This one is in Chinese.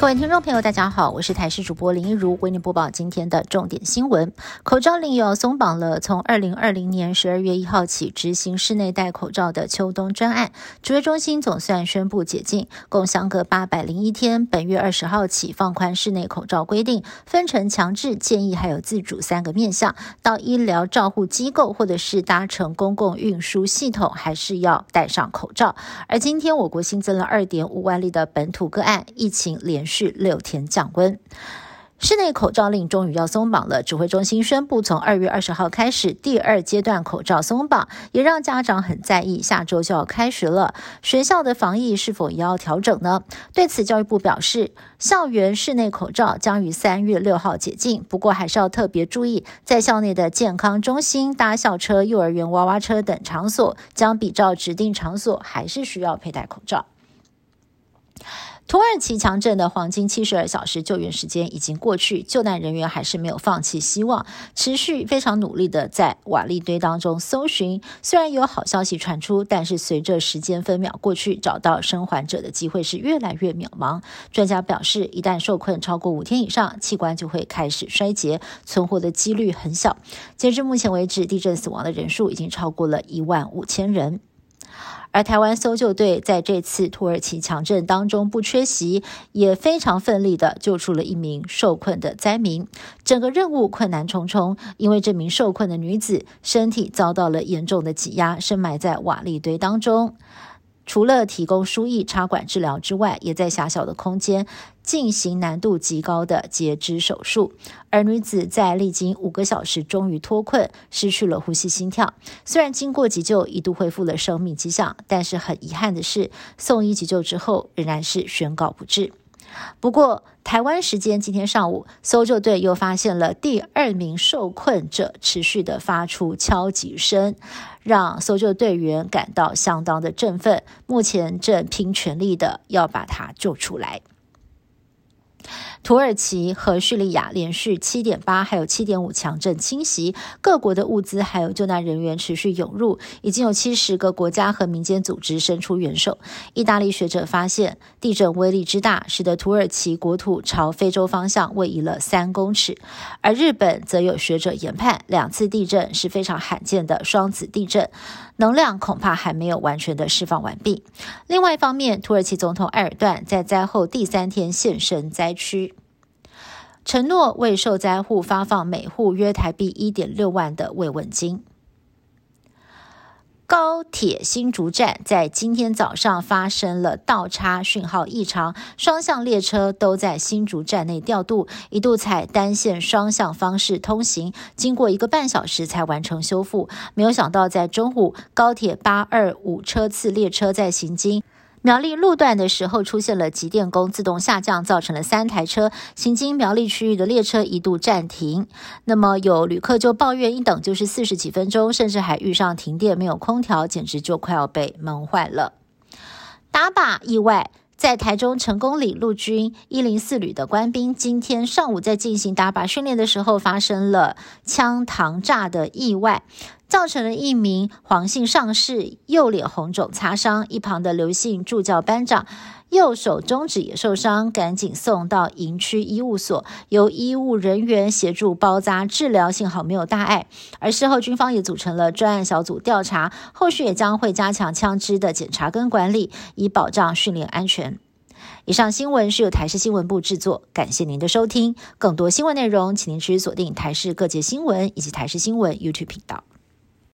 各位听众朋友，大家好，我是台视主播林一如，为您播报今天的重点新闻。口罩令又要松绑了，从二零二零年十二月一号起执行室内戴口罩的秋冬专案，指挥中心总算宣布解禁，共相隔八百零一天。本月二十号起放宽室内口罩规定，分成强制、建议还有自主三个面向。到医疗照护机构或者是搭乘公共运输系统，还是要戴上口罩。而今天我国新增了二点五万例的本土个案，疫情连。续六天降温，室内口罩令终于要松绑了。指挥中心宣布，从二月二十号开始，第二阶段口罩松绑，也让家长很在意。下周就要开学了，学校的防疫是否也要调整呢？对此，教育部表示，校园室内口罩将于三月六号解禁，不过还是要特别注意，在校内的健康中心、搭校车、幼儿园娃娃车等场所，将比照指定场所，还是需要佩戴口罩。土耳其强震的黄金七十二小时救援时间已经过去，救难人员还是没有放弃希望，持续非常努力的在瓦砾堆当中搜寻。虽然有好消息传出，但是随着时间分秒过去，找到生还者的机会是越来越渺茫。专家表示，一旦受困超过五天以上，器官就会开始衰竭，存活的几率很小。截至目前为止，地震死亡的人数已经超过了一万五千人。而台湾搜救队在这次土耳其强震当中不缺席，也非常奋力的救出了一名受困的灾民。整个任务困难重重，因为这名受困的女子身体遭到了严重的挤压，深埋在瓦砾堆当中。除了提供输液、插管治疗之外，也在狭小的空间进行难度极高的截肢手术。而女子在历经五个小时，终于脱困，失去了呼吸、心跳。虽然经过急救，一度恢复了生命迹象，但是很遗憾的是，送医急救之后，仍然是宣告不治。不过，台湾时间今天上午，搜救队又发现了第二名受困者，持续的发出敲击声，让搜救队员感到相当的振奋。目前正拼全力的要把他救出来。土耳其和叙利亚连续七点八还有七点五强震侵袭，各国的物资还有救难人员持续涌入，已经有七十个国家和民间组织伸出援手。意大利学者发现，地震威力之大，使得土耳其国土朝非洲方向位移了三公尺。而日本则有学者研判，两次地震是非常罕见的双子地震，能量恐怕还没有完全的释放完毕。另外一方面，土耳其总统埃尔段在灾后第三天现身灾区。承诺为受灾户发放每户约台币一点六万的慰问金。高铁新竹站在今天早上发生了倒插讯号异常，双向列车都在新竹站内调度，一度采单线双向方式通行，经过一个半小时才完成修复。没有想到，在中午，高铁八二五车次列车在行经。苗栗路段的时候出现了急电工自动下降，造成了三台车行经苗栗区域的列车一度暂停。那么有旅客就抱怨，一等就是四十几分钟，甚至还遇上停电，没有空调，简直就快要被闷坏了。打靶意外。在台中成功里陆军一零四旅的官兵，今天上午在进行打靶训练的时候，发生了枪膛炸的意外，造成了一名黄姓上士右脸红肿擦伤，一旁的刘姓助教班长。右手中指也受伤，赶紧送到营区医务所，由医务人员协助包扎治疗，幸好没有大碍。而事后军方也组成了专案小组调查，后续也将会加强枪支的检查跟管理，以保障训练安全。以上新闻是由台视新闻部制作，感谢您的收听。更多新闻内容，请您持续锁定台视各界新闻以及台视新闻 YouTube 频道。